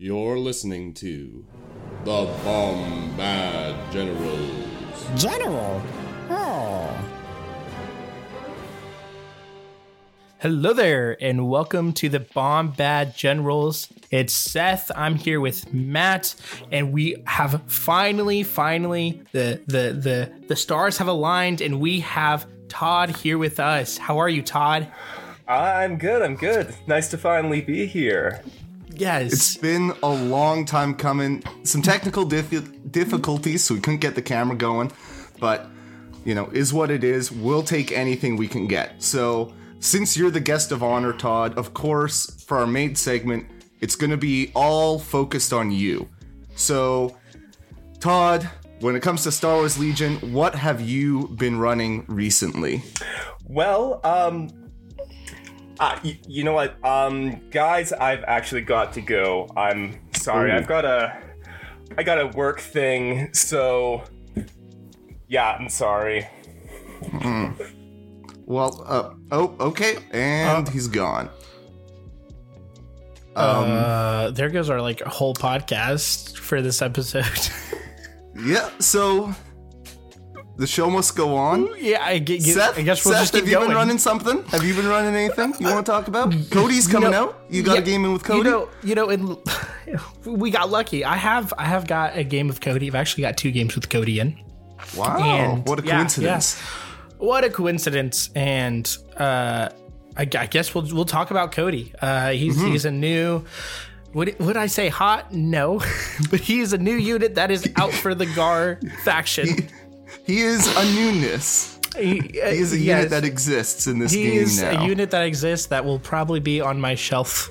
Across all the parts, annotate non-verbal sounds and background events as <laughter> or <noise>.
You're listening to the Bombad Generals. General? Oh. Hello there, and welcome to the Bombad Generals. It's Seth. I'm here with Matt, and we have finally, finally, the the the the stars have aligned, and we have Todd here with us. How are you, Todd? I'm good. I'm good. Nice to finally be here. Yes. It's been a long time coming. Some technical dif- difficulties, so we couldn't get the camera going. But, you know, is what it is. We'll take anything we can get. So, since you're the guest of honor, Todd, of course, for our main segment, it's going to be all focused on you. So, Todd, when it comes to Star Wars Legion, what have you been running recently? Well, um, uh, y- you know what, um, guys, I've actually got to go. I'm sorry. Ooh. I've got a, I got a work thing. So, yeah, I'm sorry. Well, uh, oh, okay, and he's gone. uh, there goes our like whole podcast for this episode. <laughs> Yeah, so the show must go on. yeah, I, gu- gu- Seth, I guess we'll Seth, just keep have you going. been running something? Have you been running anything you want to talk about? <laughs> Cody's coming know- out. You got Yeah, a game in with Cody. You know, you know, in, <laughs> we got lucky. I have, I have got a game of Cody. I've actually got two games with Cody in. wow, and- what a yeah, coincidence! What a coincidence! And uh, I, I guess we'll we'll talk about Cody. Uh, he's Mm-hmm. he's a new. Would, would I say hot? No, <laughs> but he's a new unit that is out for the Gar faction. He is a newness. He, He is a unit that exists in this he game is now. a unit that exists that will probably be on my shelf.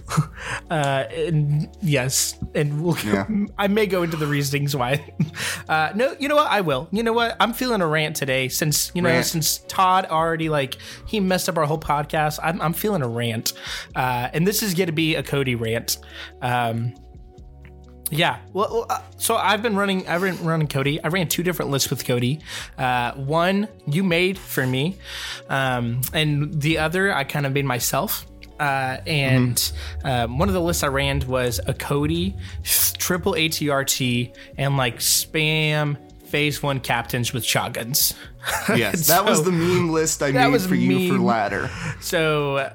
<laughs> uh, and yes, and we'll, Yeah. <laughs> I may go into the reasonings why. <laughs> Uh, no, you know what? I will. You know what? I'm feeling a rant today since you know Rant. since Todd already like he messed up our whole podcast. I'm, I'm feeling a rant, uh, and this is going to be a Cody rant. Um, yeah. Well, uh, so I've been running. I've been running Cody. I ran two different lists with Cody. Uh, one you made for me, um, and the other I kind of made myself. Uh, and um, one of the lists I ran was a Cody triple ATRT and like spam phase one captains with shotguns. yes, <laughs> that was the meme list I made for you for ladder. So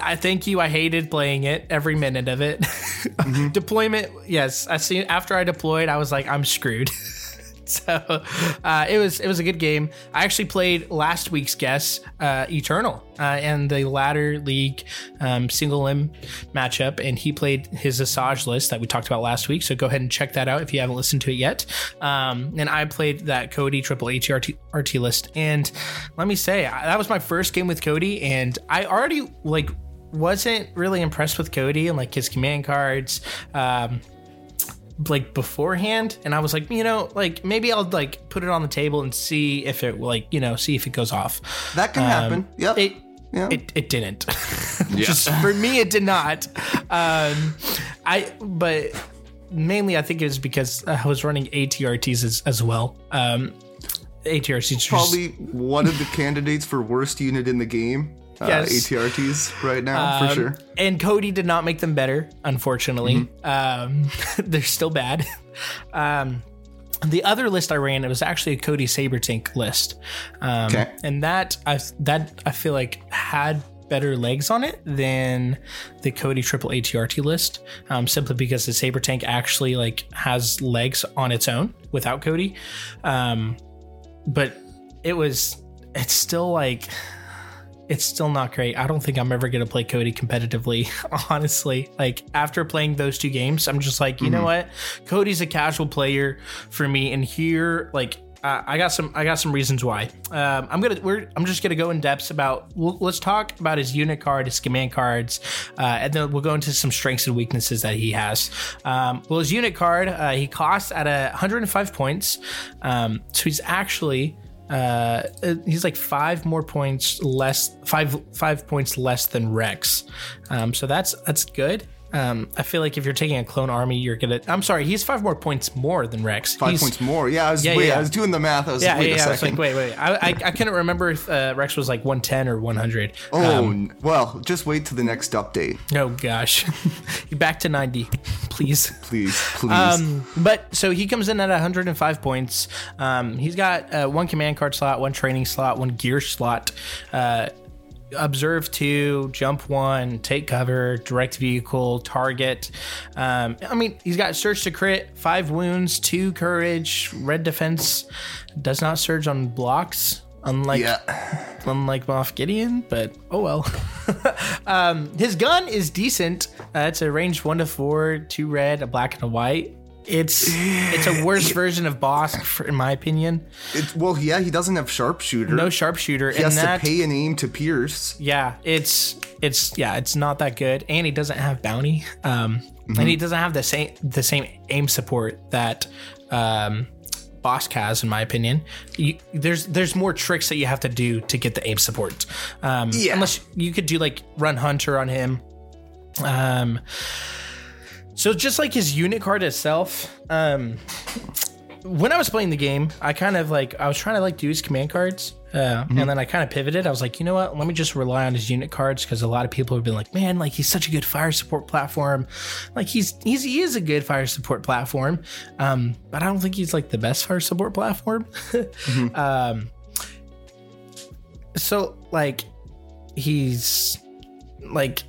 I thank you. I hated playing it every minute of it. <laughs> Mm-hmm. Deployment, yes. I see. After I deployed, I was like, I'm screwed. <laughs> <laughs> so uh, it was it was a good game. I actually played last week's guest, uh, Eternal, uh, and the ladder league um, single limb matchup, and he played his Asajj list that we talked about last week. So go ahead and check that out if you haven't listened to it yet. Um, and I played that Cody triple ATRT RT list, and let me say I- that was my first game with Cody, and I already like wasn't really impressed with Cody and like his command cards. Um, like beforehand and i was like you know like maybe i'll like put it on the table and see if it like you know see if it goes off That can happen. Yep. Um, it Yeah. it, it didn't <laughs> just for me it did not um i but mainly i think it was because i was running atrts as, as well um atrts just- Probably one of the candidates for worst unit in the game. Uh, Yes. ATRTs right now for Um, sure. And Cody did not make them better, unfortunately. Um, <laughs> they're still bad. <laughs> Um, the other list I ran, it was actually a Cody Saber Tank list, um, Okay. and that I that I feel like had better legs on it than the Cody Triple ATRT list, um, simply because the Saber Tank actually like has legs on its own without Cody. Um, but it was it's still like it's still not great. I don't think I'm ever gonna play Cody competitively, <laughs> honestly. Like after playing those two games, I'm just like, you know what? Cody's a casual player for me, and here, like, uh, I got some, I got some reasons why. Um, I'm gonna, we're, I'm just gonna go in depth about. We'll, let's talk about his unit card, his command cards, uh, and then we'll go into some strengths and weaknesses that he has. Um, well, his unit card, uh, he costs at a 105 points, um, so he's actually uh he's like five more points less five five points less than rex. Um so that's that's good Um, I feel like if you're taking a clone army, you're gonna. I'm sorry, he's five more points more than Rex. Five He's- points more. Yeah, I was Yeah, wait, yeah. I was doing the math. I was Yeah, like, wait yeah, a yeah. I was second. like, wait, wait. I, I, I couldn't remember if uh, Rex was like 110 or 100. oh Um, well, just wait till the next update, oh gosh, <laughs> back to 90, <laughs> please. please, please. Um, but so he comes in at 105 points. Um, he's got uh, one command card slot, one training slot, one gear slot. Uh, observe two, jump one, take cover, direct vehicle, target. Um, I mean, he's got surge to crit, five wounds, two courage, red defense. Does not surge on blocks, unlike yeah, <laughs> unlike Moff Gideon, but oh well. <laughs> um, his gun is decent. Uh, it's a range one to four, two red, a black and a white. It's it's a worse <laughs> version of Bossk, for, in my opinion. it, well, yeah, he doesn't have sharpshooter. No sharpshooter, he and has that to pay an aim to pierce. yeah, it's it's yeah, it's not that good, and he doesn't have bounty, um, and he doesn't have the same the same aim support that um, Bossk has, in my opinion. You, there's there's more tricks that you have to do to get the aim support. Um, Yeah. unless you could do like run hunter on him. Um, so just like his unit card itself, um, when I was playing the game, I kind of like I was trying to like do his command cards, uh, and then I kind of pivoted. I was like, you know what? Let me just rely on his unit cards because a lot of people have been like, man, like he's such a good fire support platform. Like he's he's he is a good fire support platform, um, but I don't think he's like the best fire support platform. <laughs> um, so like he's like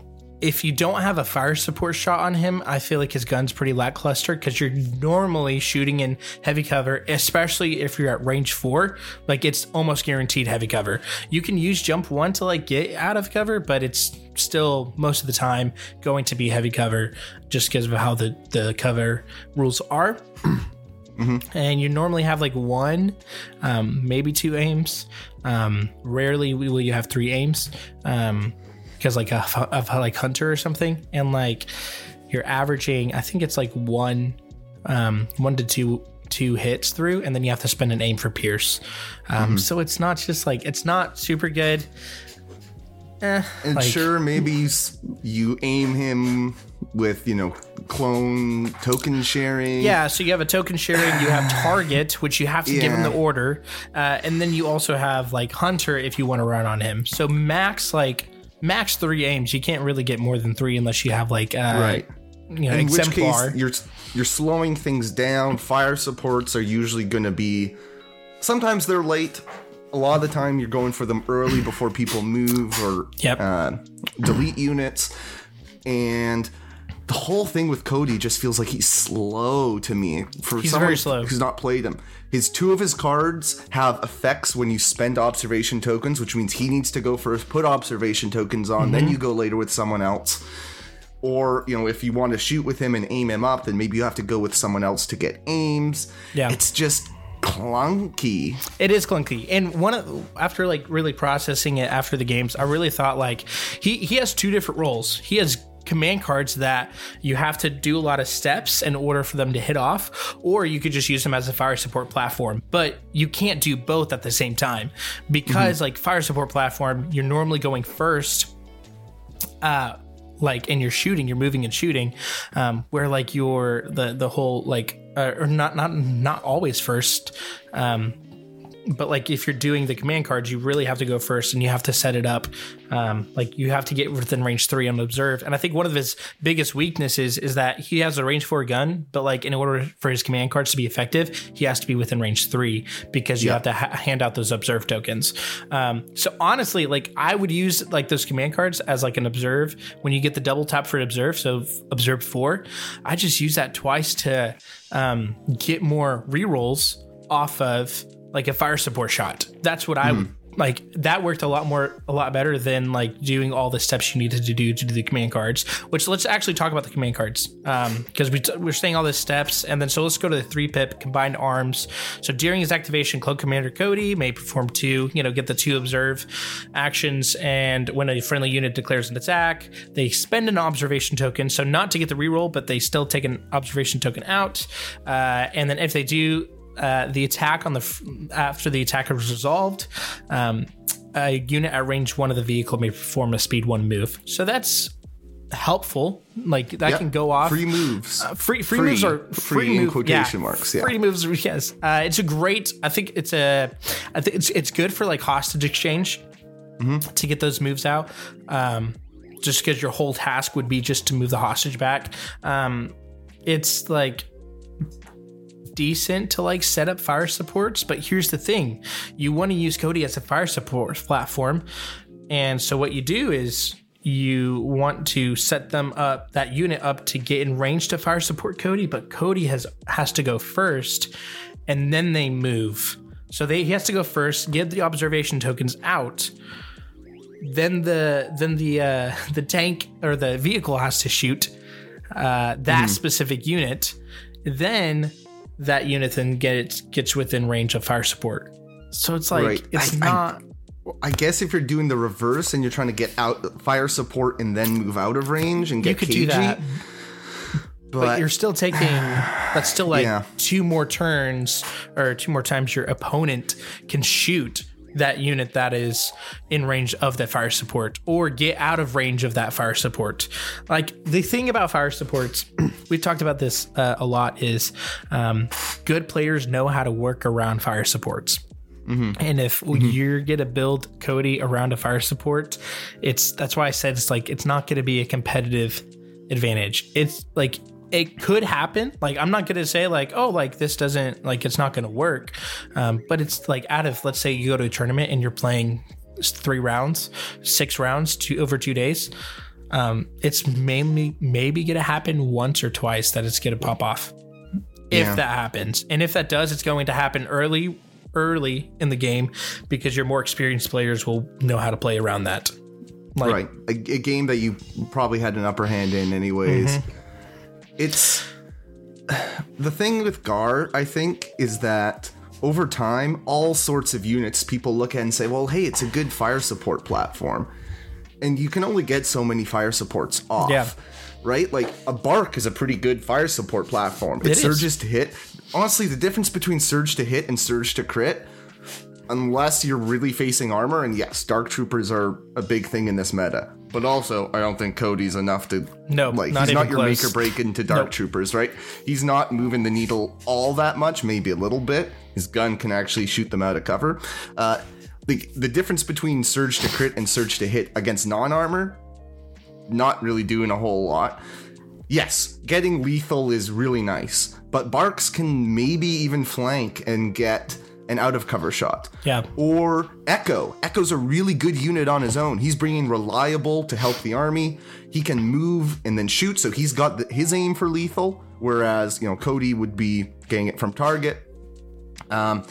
if you don't have a fire support shot on him, I feel like his gun's pretty lackluster because you're normally shooting in heavy cover, especially if you're at range four. Like it's almost guaranteed heavy cover. You can use jump one to like get out of cover, but it's still most of the time going to be heavy cover just because of how the, the cover rules are. <clears throat> And you normally have like one, um, maybe two aims. Um, rarely will you have three aims. Um, because like a of like hunter or something and like you're averaging i think it's like one um one to two two hits through and then you have to spend an aim for pierce um so it's not just like it's not super good eh, And like- sure, maybe you, you aim him with you know clone token sharing. Yeah, so you have a token sharing, you have target, <sighs> which you have to give him the order, uh, and then you also have like hunter if you want to run on him. So max like max three aims. You can't really get more than three unless you have like uh, right. you know In which case, you're you're slowing things down. Fire supports are usually going to be. Sometimes they're late. A lot of the time, you're going for them early before people move or Yep. uh, delete units, and the whole thing with Cody just feels like he's slow to me. For He's someone very slow. Who's not played him. His two of his cards have effects when you spend observation tokens, which means he needs to go first, put observation tokens on, Mm-hmm. then you go later with someone else or you know if you want to shoot with him and aim him up then maybe you have to go with someone else to get aims Yeah. it's just clunky It is clunky. And one of after like really processing it after the games, I really thought like he he has two different roles. He has command cards that you have to do a lot of steps in order for them to hit off or you could just use them as a fire support platform. But you can't do both at the same time because like fire support platform you're normally going first uh like and you're shooting you're moving and shooting um where like your the the whole like uh, or not not not always first um but like if you're doing the command cards you really have to go first and you have to set it up. Um, like you have to get within range three on observe. And i think one of his biggest weaknesses is that he has a range four gun but like in order for his command cards to be effective he has to be within range three because you have to ha- hand out those observe tokens. Um, so honestly like i would use like those command cards as like an observe. When you get the double tap for an observe so observe four i just use that twice to um, get more rerolls off of like a fire support shot. That's what I would like. That worked a lot more, a lot better than like doing all the steps you needed to do to do the command cards. Which let's actually talk about the command cards because we t- we're saying all the steps, and then so let's go to the three pip combined arms. So during his activation, Clone Commander Cody may perform two, you know, get the two observe actions, and when a friendly unit declares an attack, they spend an observation token. So not to get the reroll, but they still take an observation token out, uh, and then if they do uh, the attack on the after the attack is resolved, um, a unit at range one of the vehicle may perform a speed one move. So that's helpful. Like that Yep. can go off. Free moves. free, free Free. moves are Free free, move- quotation yeah, marks, yeah. Free moves, yes. Uh, it's a great. I think it's a. I think it's it's good for like hostage exchange Mm-hmm. to get those moves out. Um, just because your whole task would be just to move the hostage back. Um, it's like decent to like set up fire supports, but here's the thing: you want to use Cody as a fire support platform, and so what you do is you want to set them up that unit up to get in range to fire support Cody, but Cody has has to go first, and then they move. So they he has to go first, get the observation tokens out. Then the then the uh, <laughs> the tank or the vehicle has to shoot uh, that specific unit. Then that unit then gets gets within range of fire support. So it's like Right. it's I- I- not. I guess if you're doing the reverse and you're trying to get out fire support and then move out of range and get you could cagey, do that, but, but, you're still taking. That's still like Yeah. two more turns or two more times your opponent can shoot that unit that is in range of that fire support or get out of range of that fire support. Like the thing about fire supports, <clears throat> we've talked about this uh, a lot, is um, good players know how to work around fire supports. And if you're gonna build Cody around a fire support, it's that's why I said it's like it's not gonna be a competitive advantage. It's like it could happen. Like I'm not gonna say like oh like this doesn't like it's not gonna work, um, but it's like out of let's say you go to a tournament and you're playing three rounds, six rounds, two over two days. Um, it's mainly maybe gonna happen once or twice that it's gonna pop off if Yeah. that happens. And if that does, it's going to happen early early in the game because your more experienced players will know how to play around that. Like, right a, a game that you probably had an upper hand in anyways Mm-hmm. It's the thing with gar i think is that over time all sorts of units people look at and say well hey it's a good fire support platform and you can only get so many fire supports off Yeah. right like a BARC is a pretty good fire support platform it, It is. surges to hit honestly the difference between surge to hit and surge to crit unless you're really facing armor and yes dark troopers are a big thing in this meta but also i don't think cody's enough to No, like not he's not your close. make or break into dark Nope. troopers right he's not moving the needle all that much maybe a little bit his gun can actually shoot them out of cover uh the, the difference between surge to crit and surge to hit against non-armor not really doing a whole lot yes getting lethal is really nice but BARCs can maybe even flank and get an out of cover shot Yeah. or Echo. Echo's a really good unit on his own. He's bringing reliable to help the army. He can move and then shoot, so he's got the, his aim for lethal. Whereas you know Cody would be getting it from target. Um,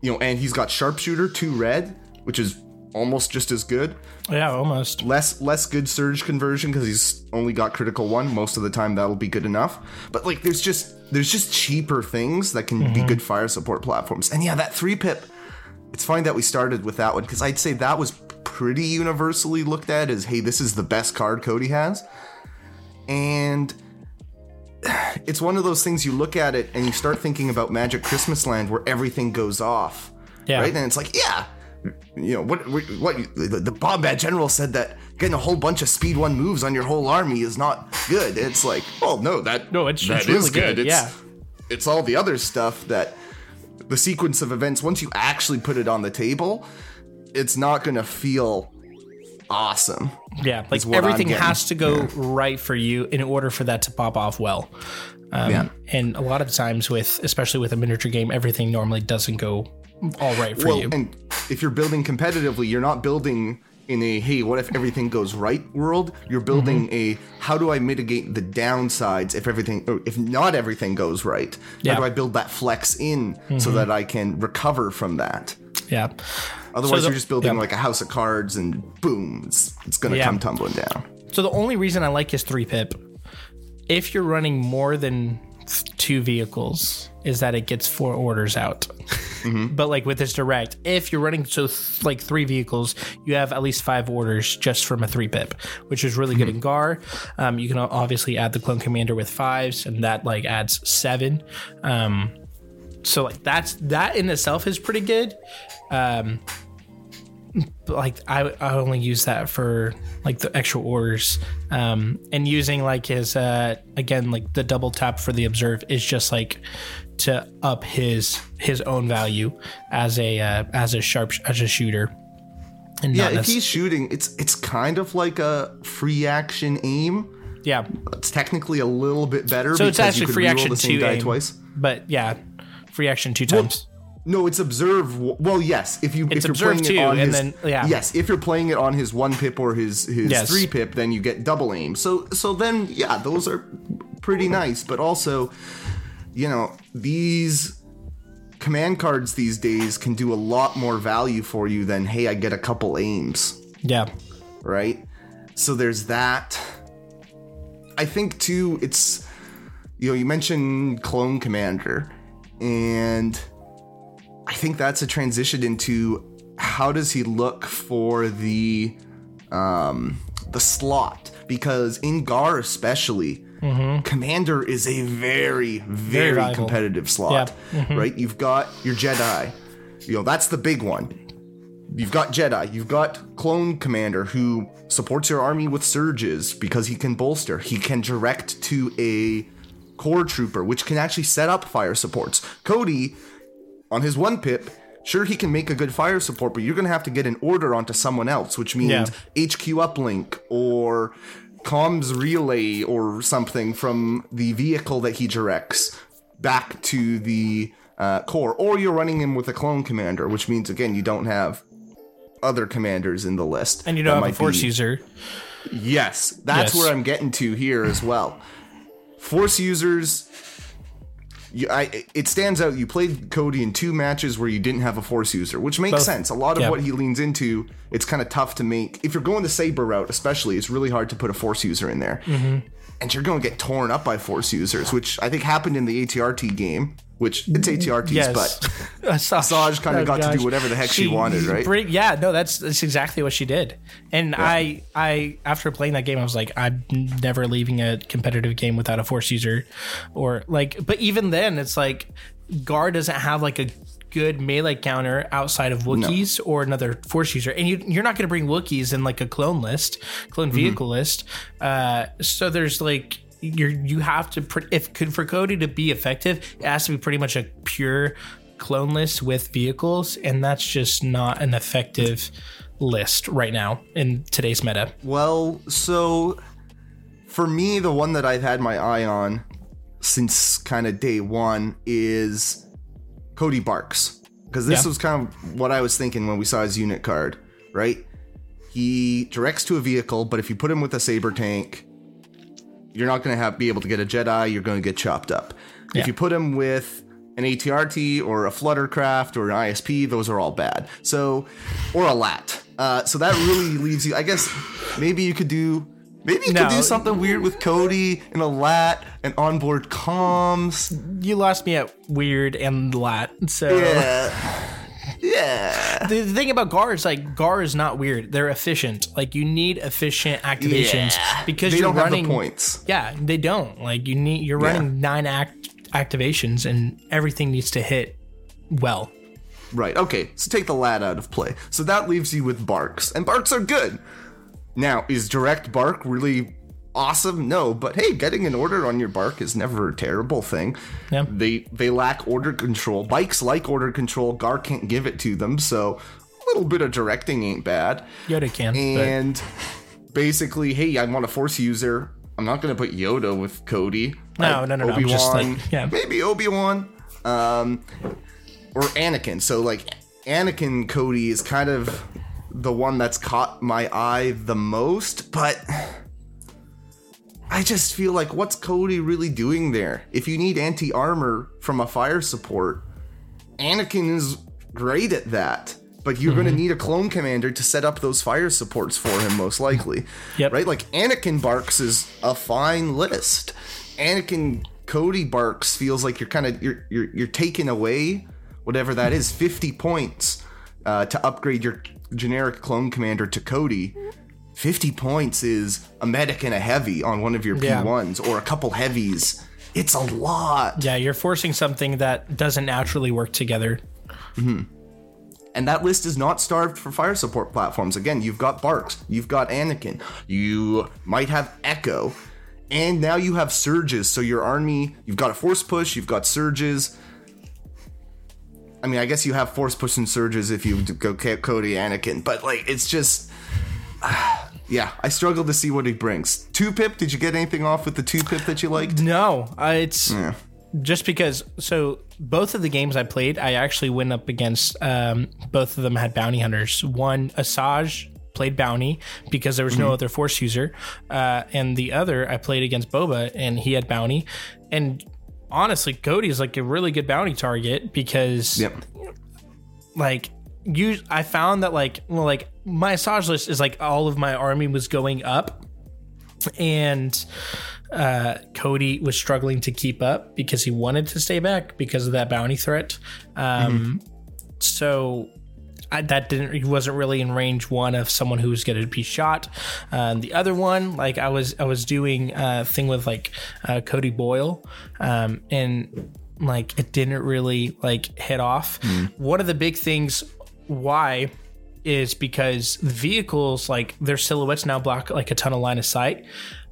you know, and he's got sharpshooter two red, which is almost just as good. Yeah, almost. Less less good surge conversion because he's only got critical one. Most of the time that'll be good enough. But like there's just there's just cheaper things that can be mm-hmm. good fire support platforms. And yeah, that three pip. It's fine that we started with that one because I'd say that was pretty universally looked at as hey, this is the best card Cody has. And <sighs> it's one of those things you look at it and you start thinking about Magic Christmas Land where everything goes off. Yeah. Right? And it's like, yeah, you know what? What? the, the Bombad General said that getting a whole bunch of speed one moves on your whole army is not good. It's like, well, no, that No, it's- that it's really is good, It's, yeah. it's all the other stuff that the sequence of events. Once you actually put it on the table, it's not going to feel awesome. Yeah, like everything has to go right for you in order for that to pop off well. Um, Yeah. And a lot of times with, especially with a miniature game, everything normally doesn't go all right for well, you. and if you're building competitively, you're not building in a hey, what if everything goes right world? You're building Mm-hmm. a how do I mitigate the downsides if everything or if not everything goes right? Yeah. Mm-hmm. How do I build that flex in so that I can recover from that? yeah. Otherwise, the- you're just building yeah. like a house of cards and boom, it's, it's gonna Yeah. come tumbling down. So the only reason I like his three pip, if you're running more than two vehicles, is that it gets four orders out. <laughs> But like with this direct, if you're running so th- like three vehicles, you have at least five orders just from a three pip, which is really good in Gar. Um, you can obviously add the clone commander with fives, and that like adds seven. Um, so like that's that in itself is pretty good. Um, like I, I only use that for like the extra orders um and using like his uh again like the double tap for the observe is just like to up his his own value as a uh, as a sharp as a shooter and Yeah, if he's shooting, it's it's kind of like a free action aim. yeah It's technically a little bit better. so it's actually free action the two aim, twice. but yeah free action two times No, it's observe. Well, yes, if you It's if you're observe playing it on and his, then- yeah. yes, if you're playing it on his one pip or his his Yes. three pip, then you get double aim. So so then yeah, those are pretty nice. But also, you know, these command cards these days can do a lot more value for you than hey, I get a couple aims yeah right? So there's that. I think too, it's you know, you mentioned Clone Commander, and I think that's a transition into how does he look for the um the slot because in Gar especially Mm-hmm. Commander is a very, very, competitive slot, mm-hmm. right? You've got your Jedi, you know, that's the big one you've got Jedi, you've got Clone Commander who supports your army with surges because he can bolster. He can direct to a core trooper, which can actually set up fire supports. Cody, on his one pip, sure he can make a good fire support, but you're gonna have to get an order onto someone else, which means Yeah. HQ uplink or comms relay or something from the vehicle that he directs back to the uh, core, or you're running him with a clone commander, which means again you don't have other commanders in the list. and you don't have a force be- user Yes, that's Yes. where I'm getting to here as well. Force users, you, I, it stands out. You played Cody in two matches where you didn't have a force user, which makes Both. sense. A lot of Yeah. what he leans into, it's kind of tough to make. If you're going the saber route, especially, it's really hard to put a force user in there, Mm-hmm. And you're going to get torn up by force users, which I think happened in the ATRT game. Which it's ATRTs, yes but <laughs> Asajj, Saj kinda oh got to do whatever the heck she wanted, right? bring- yeah, no, that's that's exactly what she did. And I, I after playing that game, I was like, I'm never leaving a competitive game without a force user, or like. But even then, it's like Gar doesn't have like a good melee counter outside of Wookiees or another force user, and you, you're not going to bring Wookiees in like a clone list, clone Mm-hmm. vehicle list. Uh, so there's like you're you have to pr- if for Cody to be effective, it has to be pretty much a pure clone list with vehicles, and that's just not an effective list right now in today's meta. Well, so for me, the one that I've had my eye on since kind of day one is Cody BARCs. Because this Yeah. was kind of what I was thinking when we saw his unit card, right? He directs to a vehicle, but if you put him with a saber tank, you're not going to have be able to get a Jedi. You're going to get chopped up. Yeah. If you put him with an ATRT or a Fluttercraft or an ISP, those are all bad. So, or a LAT. Uh, so that really leaves you. I guess maybe you could do. Maybe you No. could do something weird with Cody and a LAT and onboard comms. You lost me at weird and lat. So Yeah. Yeah. the, the thing about Gar is like Gar is not weird. They're efficient. Like you need efficient activations Yeah. because They you're don't have running the points. Yeah, they don't. Like you need you're Yeah. running nine act activations and everything needs to hit well. Right. Okay. So take the lad out of play. So that leaves you with BARCs, and BARCs are good. Now, is direct BARC really awesome? No, but hey, getting an order on your BARC is never a terrible thing. Yeah. They they lack order control. Bikes like order control. Gar can't give it to them, so a little bit of directing ain't bad. Yoda can. but- And basically, hey, I want a force user. I'm not gonna put Yoda with Cody. No, Like, no, no, no, Obi-Wan, just like- yeah. maybe Obi Wan, um, or Anakin. So like Anakin Cody is kind of the one that's caught my eye the most, but I just feel like what's Cody really doing there? If you need anti armor from a fire support, Anakin is great at that. But you're Mm-hmm. going to need a clone commander to set up those fire supports for him, most likely. Yep. Right? Like Anakin BARCs is a fine list. Anakin Cody BARCs feels like you're kind of you're, you're you're taking away whatever that is, 50 points uh, to upgrade your generic clone commander to Cody. 50 points is a medic and a heavy on one of your Yeah. P1s or a couple heavies. It's a lot. yeah, you're forcing something that doesn't naturally work together. And that list is not starved for fire support platforms. Again, you've got BARCs, you've got Anakin, you might have Echo, and now you have Surges. So your army, you've got a Force Push, you've got Surges. I mean, I guess you have Force Push and Surges if you go Cody Anakin, but like, it's just. <sighs> Yeah, I struggle to see what he brings. Two pip, did you get anything off with the two pip that you liked? No, uh, it's Yeah. just because. So both of the games I played, I actually went up against. Um, both of them had bounty hunters. One Asajj played bounty because there was no other force user, uh, and the other I played against Boba and he had bounty. And honestly, Cody is like a really good bounty target because Yep. like you I found that like well like my Asajj list is like all of my army was going up and uh Cody was struggling to keep up because he wanted to stay back because of that bounty threat. Um so I, that didn't he wasn't really in range one of someone who was going to be shot. Um, the other one, like I was I was doing a thing with like uh, Cody Boil, um, and like it didn't really like hit off. One of the big things why is because the vehicles like their silhouettes now block like a ton of line of sight.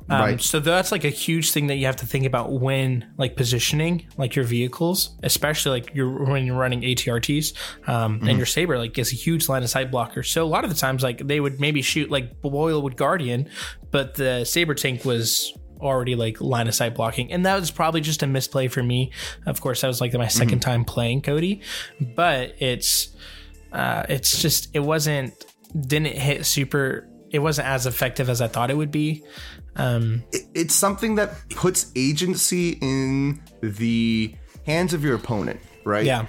Um, Right. So that's like a huge thing that you have to think about when like positioning like your vehicles, especially like you're when you're running ATRTs um, and your saber like is a huge line of sight blocker. So a lot of the times like they would maybe shoot like Boil would Guardian, but the saber tank was already like line of sight blocking, and that was probably just a misplay for me. Of course, that was like my 2nd time playing Cody, but it's uh, it's just it wasn't didn't hit super. It wasn't as effective as I thought it would be. Um, It- It's something that puts agency in the hands of your opponent, right? yeah,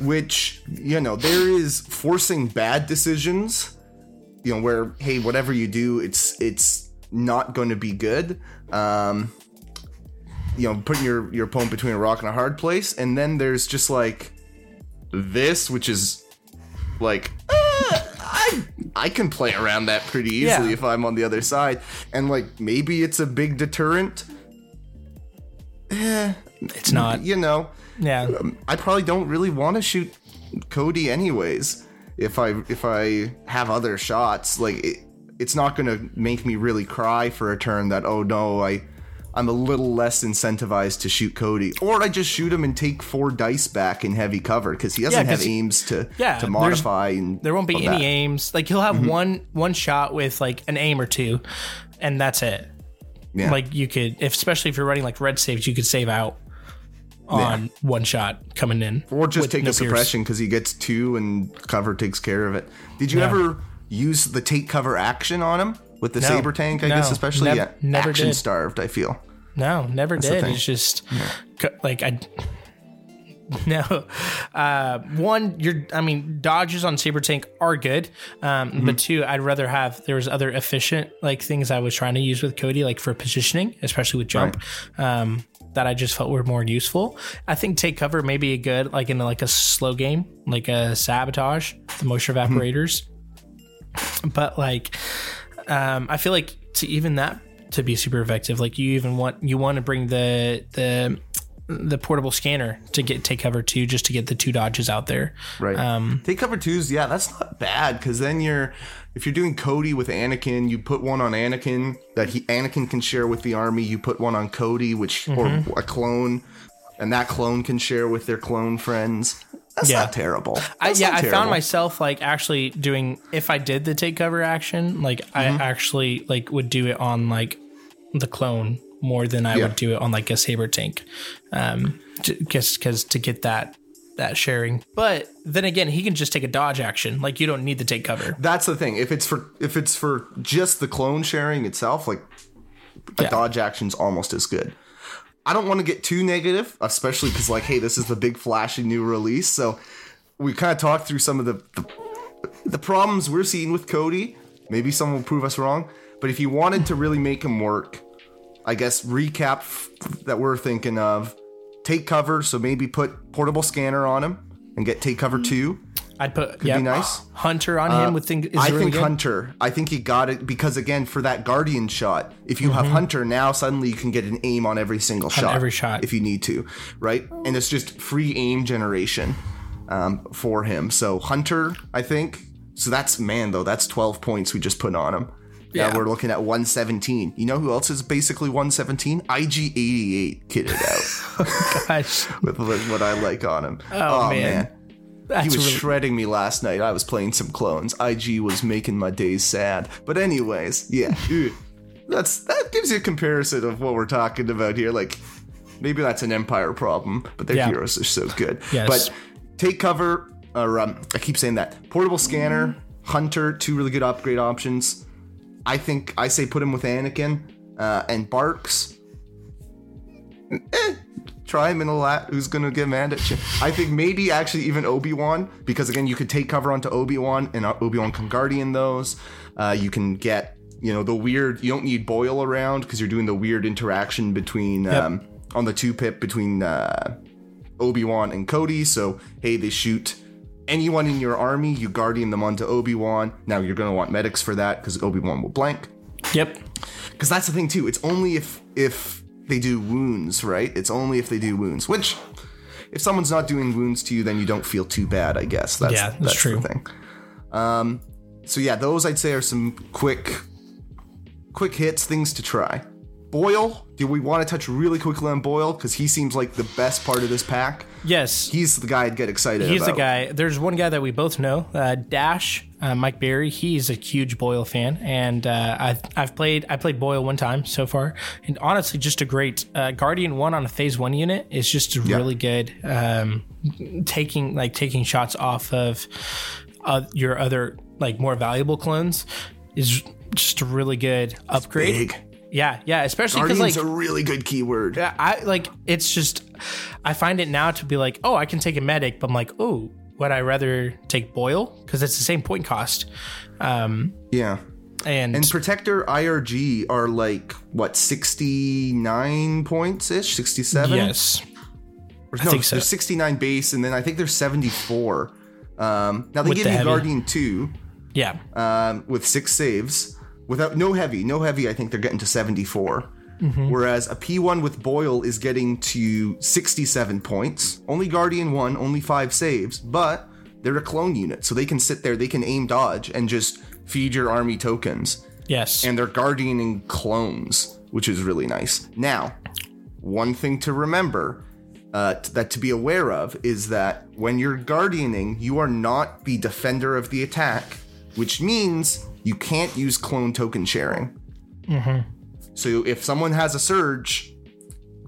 which you know there is forcing bad decisions you know where hey whatever you do it's it's not going to be good. Um you know putting your your opponent between a rock and a hard place and then there's just like this which is like uh, I I can play around that pretty easily Yeah. if I'm on the other side and like maybe it's a big deterrent eh, it's not. you know Yeah, um, I probably don't really want to shoot Cody anyways. If I if I have other shots, like it, it's not going to make me really cry for a turn that oh no, I I'm a little less incentivized to shoot Cody, or I just shoot him and take four dice back in heavy cover because he doesn't 'cause have aims to Yeah, to modify and there won't be any that. aims. Like he'll have mm-hmm. one one shot with like an aim or two, and that's it. Yeah. Like you could, if especially if you're running like red saves, you could save out on one shot coming in, or just take no a suppression because he gets two and cover takes care of it. Did you Yeah. ever use the take cover action on him with the No. saber tank? I guess especially Nev- yeah, never action did. starved. I feel. No, never the did. It's just co- like I. <laughs> No, uh, one, you're. I mean, dodges on saber tank are good, um, Mm-hmm. but two, I'd rather have. There was other efficient like things I was trying to use with Cody, like for positioning, especially with jump, um, that I just felt were more useful. I think take cover may be a good like in like a slow game, like a sabotage, the moisture Mm-hmm. vaporators, but like um, I feel like to even that to be super effective, like you even want you want to bring the the the portable scanner to get take cover two just to get the two dodges out there. Right. Um, Take cover twos, yeah, that's not bad because then you're if you're doing Cody with Anakin, you put one on Anakin that he Anakin can share with the army. You put one on Cody, which Mm-hmm. or a clone, and that clone can share with their clone friends. That's Yeah. not terrible. I, yeah, not I found myself like actually doing if I did the take cover action, like I Mm-hmm. actually like would do it on like the clone more than I Yeah. would do it on like a saber tank, um, just because to get that that sharing. But then again, he can just take a dodge action. Like you don't need to take cover. That's the thing. If it's for if it's for just the clone sharing itself, like a Yeah. dodge action's almost as good. I don't want to get too negative, especially because like, hey, this is the big flashy new release. So we kind of talked through some of the, the the problems we're seeing with Cody. Maybe someone will prove us wrong. But if you wanted to really make him work, I guess recap f- that we're thinking of take cover. So maybe put portable scanner on him and get take cover two. I'd put yeah, be nice. Hunter on him would think is I really think good. Hunter. I think he got it because again, for that Guardian shot, if you have Hunter now, suddenly you can get an aim on every single shot, Mm-hmm. every shot. if you need to, right? And it's just free aim generation. um, for him. So Hunter, I think. So that's man though. That's 12 points we just put on him. Yeah, Yeah. we're looking at 117. You know who else is basically 117? IG88 kitted out <laughs> oh, Gosh, with <laughs> with what I like on him. Oh, man. That's He was really, shredding me last night. I was playing some clones. IG was making my days sad. But anyways, yeah. <laughs> That's that gives you a comparison of what we're talking about here. Like maybe that's an Empire problem, but their Yeah. heroes are so good. Yes. But take cover or um, I keep saying that. Portable scanner, Hunter, two really good upgrade options. I think I say put him with Anakin uh, and BARCs. Eh, try him in a lat. Who's gonna get mad at you? I think maybe actually even Obi Wan because again you could take cover onto Obi Wan and Obi Wan can guardian those. Uh, you can get you know the weird. You don't need Boil around because you're doing the weird interaction between um, on the two pip between uh, Obi Wan and Cody. So hey, they shoot anyone in your army. You guardian them onto Obi Wan. Now you're gonna want medics for that because Obi Wan will blank. yep. Because that's the thing too. It's only if if they do wounds, right? It's only if they do wounds. Which, if someone's not doing wounds to you, then you don't feel too bad. I guess that's Yeah, that's true. the thing. Um, so yeah, those I'd say are some quick, quick hits, things to try. Boil, do we want to touch really quickly on Boil because he seems like the best part of this pack? Yes, He's the guy I'd get excited He's about. the guy. There's one guy that we both know, uh, Dash, uh, Mike Berry. He's a huge Boil fan, and uh, I've I've played I played Boil one time so far, and honestly, just a great uh, Guardian one on a Phase One unit is just really good. Um, taking like taking shots off of uh, your other like more valuable clones is just a really good upgrade. Yeah, yeah, especially because like a really good keyword. yeah, I like it's just I find it now to be like, oh, I can take a medic, but I'm like, oh, would I rather take boil because it's the same point cost, um, Yeah. and, And Protector IRG are like what 69 points ish, 67. yes, Or, I no, think so. There's 69 base, and then I think there's 74. Um, now they With give the you heavy. Guardian 2 yeah, um, with six saves without no heavy. No heavy, I think they're getting to 74. Mm-hmm. Whereas a P1 with Boil is getting to 67 points. Only Guardian 1, only 5 saves, but they're a clone unit, so they can sit there, they can aim dodge and just feed your army tokens yes, and they're guardianing clones, which is really nice. Now, one thing to remember uh, t- that to be aware of is that when you're guardianing, you are not the defender of the attack, which means you can't use clone token sharing. So if someone has a surge,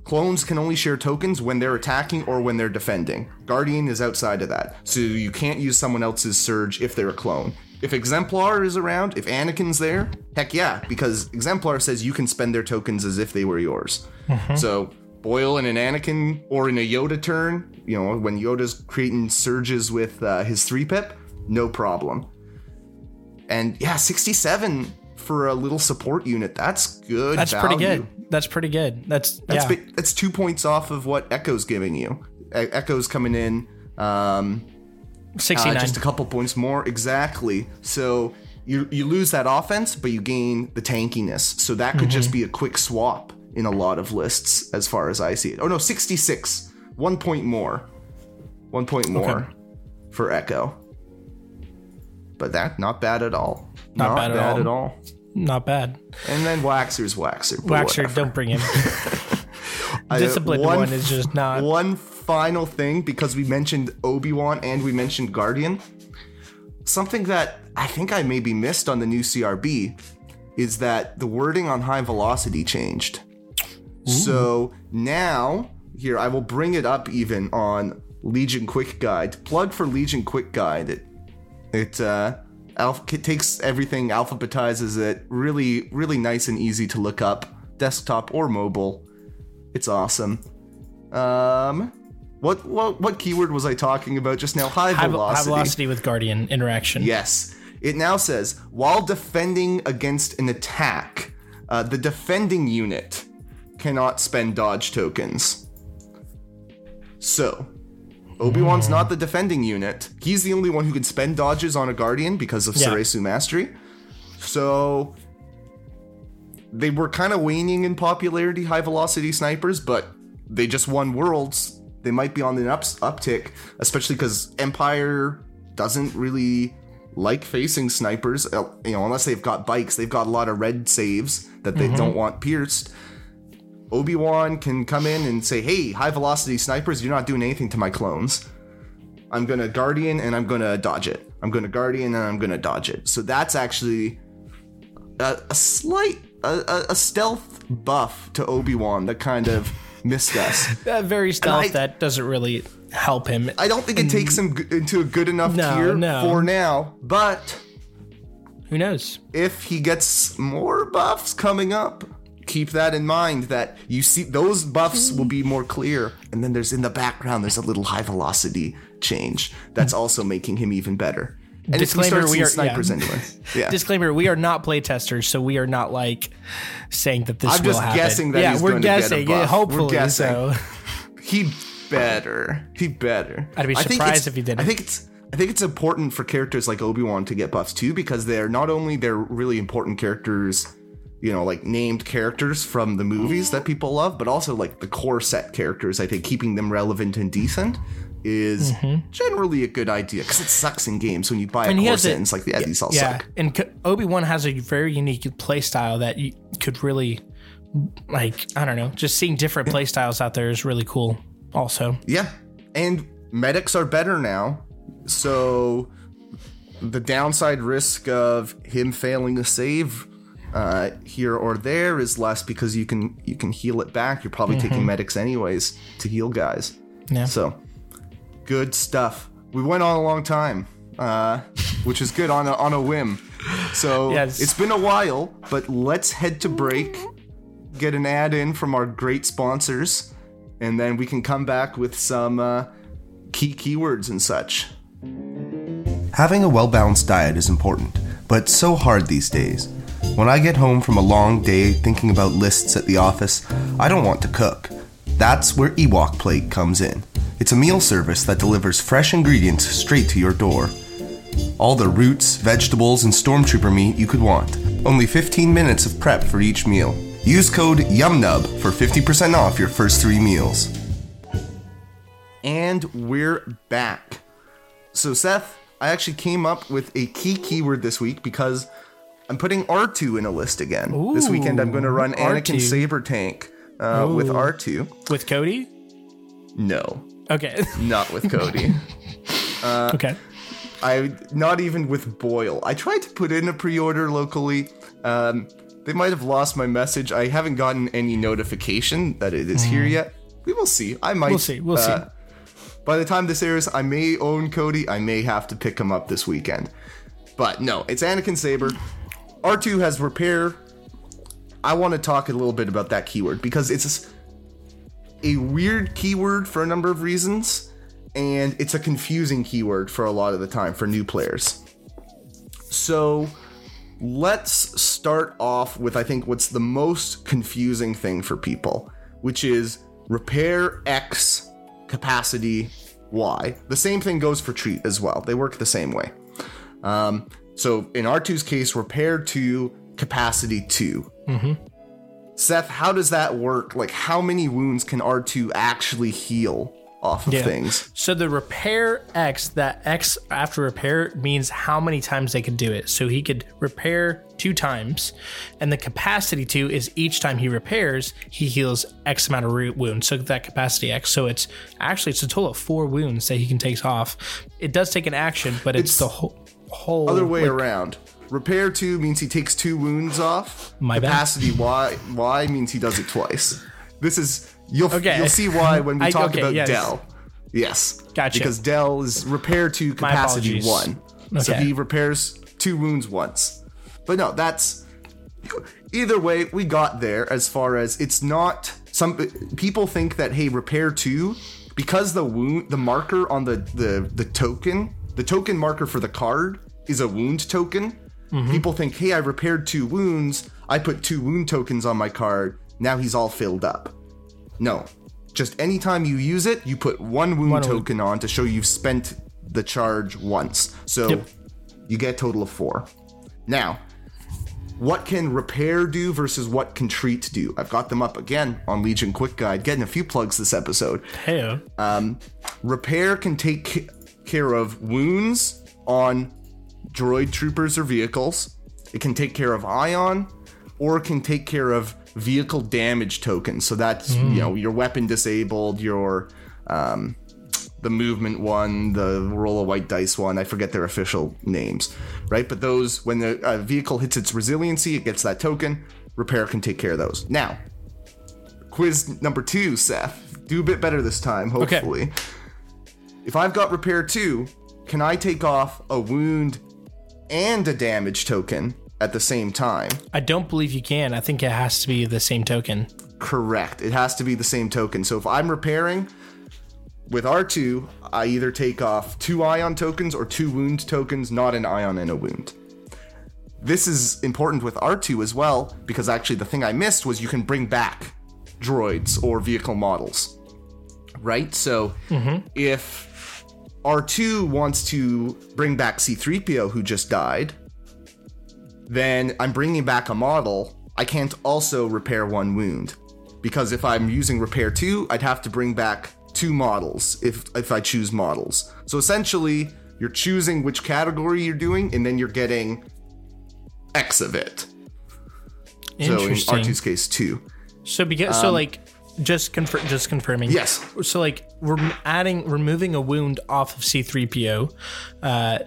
clones can only share tokens when they're attacking or when they're defending. Guardian is outside of that. So you can't use someone else's surge if they're a clone. If Exemplar is around, if Anakin's there, heck yeah, because Exemplar says you can spend their tokens as if they were yours. So Boil in an Anakin or in a Yoda turn, you know, when Yoda's creating surges with uh, his three pip, no problem. And yeah, 67 for a little support unit. That's good. that's pretty good. That's pretty good. That's, That's yeah, that's two points off of what Echo's giving you. E- Echo's coming in um, sixty uh, just a couple points more exactly. So you you lose that offense, but you gain the tankiness. So that could just be a quick swap in a lot of lists, as far as I see it. Oh no, sixty six, one point more, one point more for Echo. But that not bad at all. Not bad at all. all. Not bad. And then Waxer's Waxer. Waxer, whatever. don't bring him. <laughs> <laughs> Disciplined one one is just not. One final thing, because we mentioned Obi Wan and we mentioned Guardian. Something that I think I maybe missed on the new CRB is that the wording on high velocity changed. So now, here, I will bring it up even on Legion Quick Guide. Plug for Legion Quick Guide. It, it, uh, alph- it takes everything, alphabetizes it, really, really nice and easy to look up, desktop or mobile. It's awesome. Um, what what what keyword was I talking about just now? High, High, velocity. high velocity with Guardian interaction. Yes. It now says while defending against an attack, uh, the defending unit cannot spend dodge tokens. So, Obi Wan's not the defending unit. He's the only one who can spend dodges on a guardian because of Yeah. Mastery. So, they were kind of waning in popularity, high velocity snipers, but they just won worlds. They might be on an up- uptick, especially because Empire doesn't really like facing snipers. You know, unless they've got bikes, they've got a lot of red saves that they mm-hmm. don't want pierced. Obi Wan can come in and say, "Hey, high velocity snipers, you're not doing anything to my clones. I'm gonna guardian and I'm gonna dodge it. I'm gonna guardian and I'm gonna dodge it." So that's actually a, a slight, a, a, stealth buff to Obi Wan that kind of missed us. <laughs> That very stealth I- that doesn't really help him. I don't think it takes him into a good enough No, tier no. for now, but Who knows? if he gets more buffs coming up, keep that in mind that you see those buffs will be more clear. And then there's in the background, there's a little high velocity change that's also making him even better. And Disclaimer, we are- snipers yeah. anyway. <laughs> Yeah. Disclaimer: We are not playtesters, so we are not like saying that this I'm just happen. guessing that yeah, he's we're gonna get a guessing. buff. yeah, We're hopefully, guessing. so <laughs> he better. He better. I'd be surprised if he didn't. I think it's I think it's important for characters like Obi-Wan to get buffs too because they're not only they're really important characters, you know, like named characters from the movies that people love, but also like the core set characters. I think keeping them relevant and decent is generally a good idea because it sucks in games when you buy a Mm-hmm. And he core set and it's like, yeah, these all yeah. suck. And Obi Wan has a very unique play style that you could really, like, I don't know, just seeing different play styles out there is really cool. Also, Yeah. And medics are better now. So the downside risk of him failing a save uh, here or there is less because you can you can heal it back. You're probably taking medics anyways to heal guys. Mm-hmm. Yeah. So good stuff. We went on a long time, uh, which is good on a, on a whim. So Yes. it's been a while, but let's head to break, get an ad in from our great sponsors, and then we can come back with some uh, key keywords and such. Having a well balanced diet is important, but so hard these days. When I get home from a long day thinking about lists at the office, I don't want to cook. That's where Ewok Plate comes in. It's a meal service that delivers fresh ingredients straight to your door. All the roots, vegetables, and stormtrooper meat you could want. Only 15 minutes of prep for each meal. Use code YUMNUB for 50% off your first three meals. And we're back. So, Seth, I actually came up with a key keyword this week because I'm putting R2 in a list again. this weekend, I'm going to run Anakin R2. Saber Tank uh, with R2. with Cody. No, Okay. <laughs> not with Cody. okay. I not even with Boil. I tried to put in a pre-order locally. Um, they might have lost my message. I haven't gotten any notification that it is here yet. We will see. I might. We'll see, we'll see. By the time this airs, I may own Cody. I may have to pick him up this weekend. But no, it's Anakin Saber. R2 has repair. I want to talk a little bit about that keyword because it's a weird keyword for a number of reasons, and it's a confusing keyword for a lot of the time for new players. So let's start off with I think what's the most confusing thing for people, which is repair X capacity Y. The same thing goes for treat as well. They work the same way. Um, so in R2's case, repair two capacity 2. Mm-hmm. Seth, how does that work? Like, how many wounds can R2 actually heal off of Yeah. things? So the repair X, that X after repair means how many times they could do it. So he could repair two times, and the capacity two is each time he repairs, he heals X amount of root wounds. So that capacity X. So it's actually it's a total of four wounds that he can take off. It does take an action, but it's, It's the whole whole Other way like, around. Repair 2 means he takes two wounds off. My bad. capacity Y Y means he does it twice. This is you'll Okay. you'll see why when we <laughs> I- talk okay, about yes. Del. Yes. Gotcha. Because Del is repair two capacity one. So he repairs two wounds once. But no, that's either way, we got there as far as it's not some people think that hey, repair two, because the wound the marker on the the, the token, the token marker for the card is a wound token. Mm-hmm. People think, hey, I repaired two wounds, I put two wound tokens on my card, now he's all filled up. No. Just anytime you use it, you put one wound One wound. token on to show you've spent the charge once. So Yep. you get a total of four. Now, what can repair do versus what can treat do. I've got them up again on Legion Quick Guide, getting a few plugs this episode. Hey, um, Repair can take care of wounds on droid troopers or vehicles. It can take care of ion, or it can take care of vehicle damage tokens. So that's you know your weapon disabled, your um, the movement one, the roll of white dice one. I forget their official names, right? But those when the uh, vehicle hits its resiliency, it gets that token. Repair can take care of those. Now, quiz number two, Seth. Do a bit better this time, hopefully. If I've got repair two, can I take off a wound and a damage token at the same time? I don't believe you can. I think it has to be the same token. Correct. It has to be the same token. So if I'm repairing with R2, I either take off two ion tokens or two wound tokens, not an ion and a wound. This is important with R2 as well, because actually the thing I missed was you can bring back droids or vehicle models. Right? So mm-hmm. if R2 wants to bring back C3PO who just died, then I'm bringing back a model. I can't also repair one wound because if I'm using repair two, I'd have to bring back two models if if I choose models. So essentially, you're choosing which category you're doing, and then you're getting X of it. So in R2's case, two. So because so um, like just confirm just confirming. Yes. So like we're adding removing a wound off of C3PO. Uh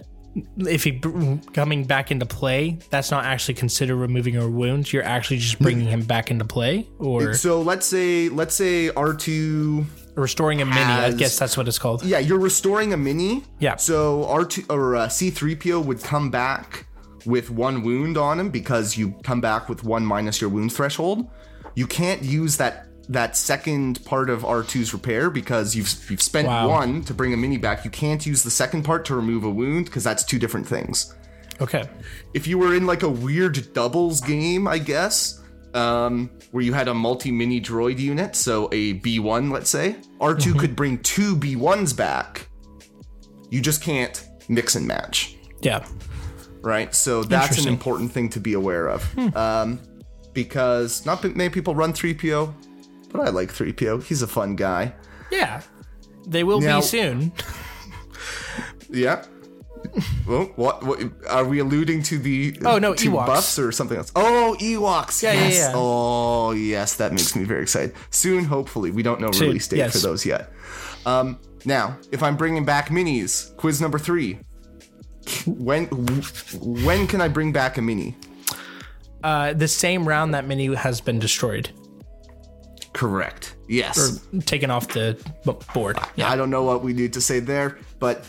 if he br- coming back into play, that's not actually considered removing a wound. You're actually just bringing him back into play, or So let's say let's say R2 restoring a mini. I guess that's what it's called. Yeah, you're restoring a mini. Yeah. So R2 or uh, C3PO would come back with one wound on him because you come back with one minus your wound threshold. You can't use that that second part of R2's repair because you've you've spent Wow. one to bring a mini back. You can't use the second part to remove a wound because that's two different things. Okay. If you were in like a weird doubles game, I guess, um, where you had a multi mini droid unit, so a B1, let's say, R2 could bring two B1s back. You just can't mix and match, Yeah. right? So that's an Hmm. important thing to be aware of. Um, because not many people run 3PO, but I like 3PO. He's a fun guy. Yeah. They will Now- be soon. <laughs> Yeah. Well, what, what are we alluding to the Oh, no, to Ewoks. buffs or something else? Oh, Ewoks. Yeah, yeah, yes. yeah. Oh, yes, that makes me very excited. Soon, hopefully. We don't know Soon, release date yes. for those yet. Um, now, if I'm bringing back minis, quiz number three. When when can I bring back a mini? Uh, the same round that mini has been destroyed, Correct. Yes. taken off the board. Yeah. I don't know what we need to say there, but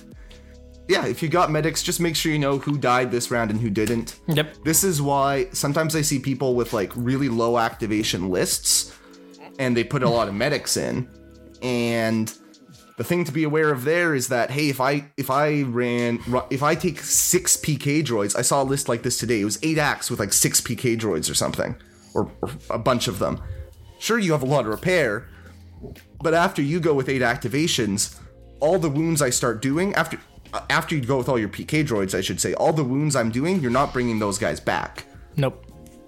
yeah, if you got medics, just make sure you know who died this round and who didn't. Yep. This is why sometimes I see people with like really low activation lists and they put a lot of medics in. And the thing to be aware of there is that hey, if I if I ran if I take 6 PK droids, I saw a list like this today. It was 8 acts with like 6 PK droids or something or, or a bunch of them. Sure you have a lot of repair, but after you go with 8 activations, all the wounds I start doing after uh, after you go with all your PK droids, I should say, all the wounds I'm doing, you're not bringing those guys back Nope.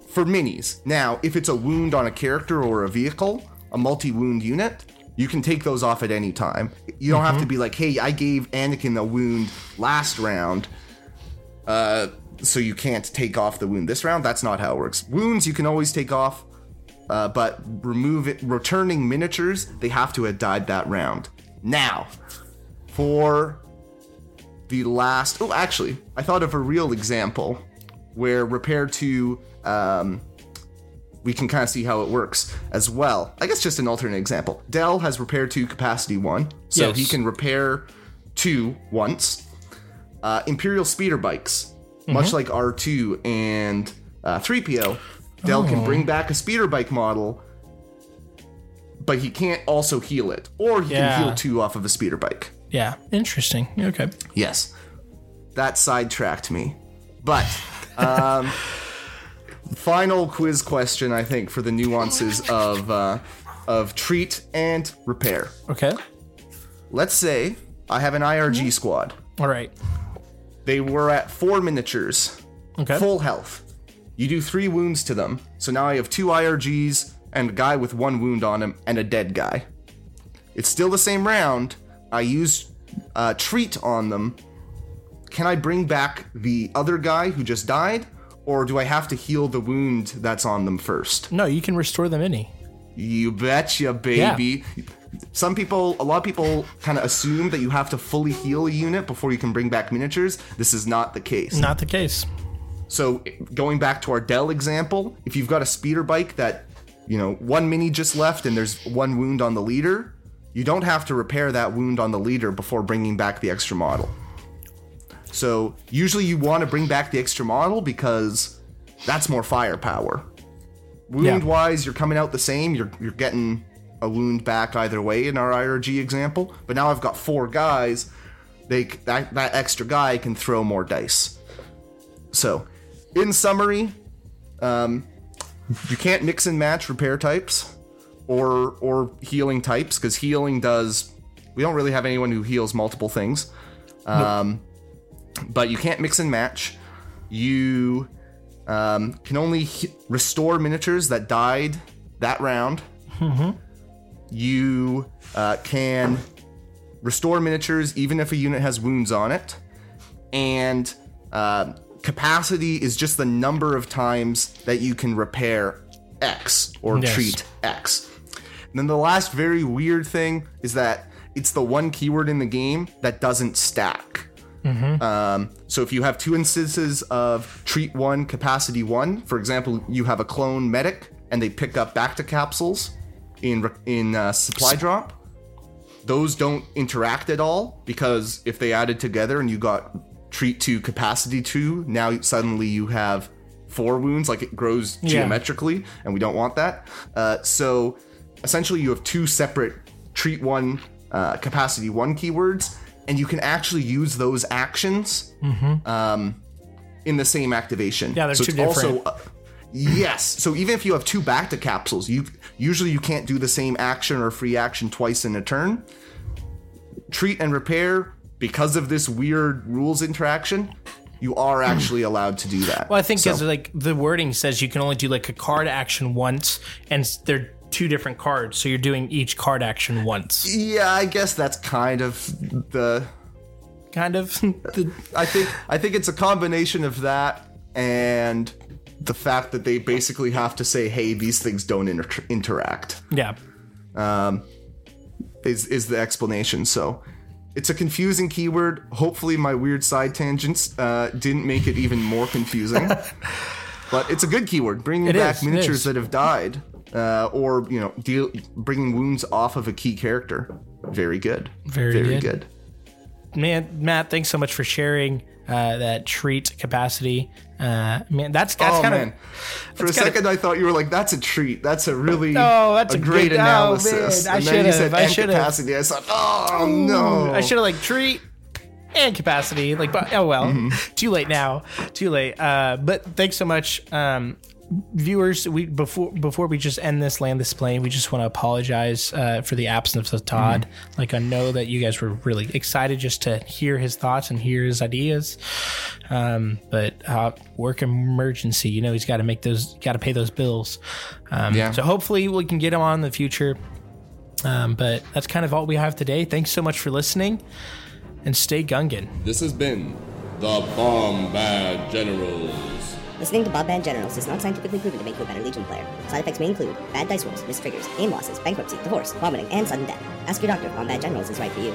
for minis. Now, if it's a wound on a character or a vehicle, a multi wound unit, you can take those off at any time. You don't have to be like, hey, I gave Anakin a wound last round, uh, so you can't take off the wound this round. That's not how it works. Wounds you can always take off, uh, but remove it. Returning miniatures, they have to have died that round. Now, for the last. Oh, actually, I thought of a real example where repair to um, we can kind of see how it works as well. I guess just an alternate example. Del has repair two capacity one, so Yes. he can repair two once. Uh, Imperial speeder bikes, much like R2 and uh, 3PO, Del can bring back a speeder bike model, but he can't also heal it, or he Yeah. can heal two off of a speeder bike. Yeah. Interesting. Okay. Yes. That sidetracked me. But, um, <laughs> final quiz question, I think, for the nuances of, uh, of treat and repair. Okay. Let's say I have an IRG squad. All right. They were at four miniatures, Okay. full health. You do three wounds to them. So now I have two IRGs and a guy with one wound on him and a dead guy. It's still the same round. I use uh, treat on them. Can I bring back the other guy who just died? Or do I have to heal the wound that's on them first? No, you can restore them any. You betcha, baby. Yeah. Some people, a lot of people kind of assume that you have to fully heal a unit before you can bring back miniatures. This is not the case. Not the case. So, going back to our Del example, if you've got a speeder bike that, you know, one mini just left and there's one wound on the leader, you don't have to repair that wound on the leader before bringing back the extra model. So, usually you want to bring back the extra model because that's more firepower. Wound wise, you're coming out the same. You're you're getting a wound back either way in our IRG example. But now I've got four guys. They that that extra guy can throw more dice. So, in summary, um, you can't mix and match repair types or or healing types because healing does. We don't really have anyone who heals multiple things. Um, but you can't mix and match. You um, can only he- restore miniatures that died that round. You uh, can restore miniatures even if a unit has wounds on it, and uh, capacity is just the number of times that you can repair X or Yes. treat X. And then the last very weird thing is that it's the one keyword in the game that doesn't stack. Um, so if you have two instances of treat one, capacity one, for example, you have a clone medic and they pick up bacta capsules in in uh, supply drop. Those don't interact at all because if they added together and you got treat two, capacity two, now suddenly you have four wounds, like it grows Yeah. geometrically, and we don't want that. Uh, so essentially, you have two separate treat one, uh, capacity one keywords, and you can actually use those actions um, in the same activation. Mm-hmm. Yeah, they're so two it's also uh, yes. So even if you have two bacta capsules, you usually you can't do the same action or free action twice in a turn. Treat and repair because of this weird rules interaction. You are <clears throat> actually allowed to do that. Well, I think So- because like the wording says you can only do like a card action once, and they're two different cards, so you're doing each card action once. yeah, I guess that's kind of the Kind of. <laughs> The- I think I think it's a combination of that and the fact that they basically have to say, "Hey, these things don't inter- interact." yeah. Um, is is the explanation? So it's a confusing keyword. Hopefully, my weird side tangents uh, didn't make it even more confusing. <laughs> but it's a good keyword, bringing It back is, miniatures that have died, uh, or you know, deal bringing wounds off of a key character. Very good. Very very good. good. Man, Matt, thanks so much for sharing uh, that treat capacity. Uh, man, that's that's oh kind man! of For a second, I thought you were like, "That's a treat. That's a really Oh, that's a great good- oh, analysis." man, I and then you should've, said I "and should've." capacity. I thought, "Oh no!" I should have like treat and capacity. Like, but oh well, Mm-hmm. too late now. Too late. Uh, but thanks so much, um, viewers. We before before we just end this land this plane, we just want to apologize uh, for the absence of Todd. Mm-hmm. Like, I know that you guys were really excited just to hear his thoughts and hear his ideas. Um, but uh, work emergency, you know, he's got to make those, got to pay those bills. Um, Yeah. So hopefully we can get him on in the future. Um, but that's kind of all we have today. Thanks so much for listening and stay Gungan. This has been the Bombad Generals. Listening to Bombad Generals is not scientifically proven to make you a better Legion player. Side effects may include bad dice rolls, missed triggers, aim losses, bankruptcy, divorce, vomiting, and sudden death. Ask your doctor if Bombad Generals is right for you.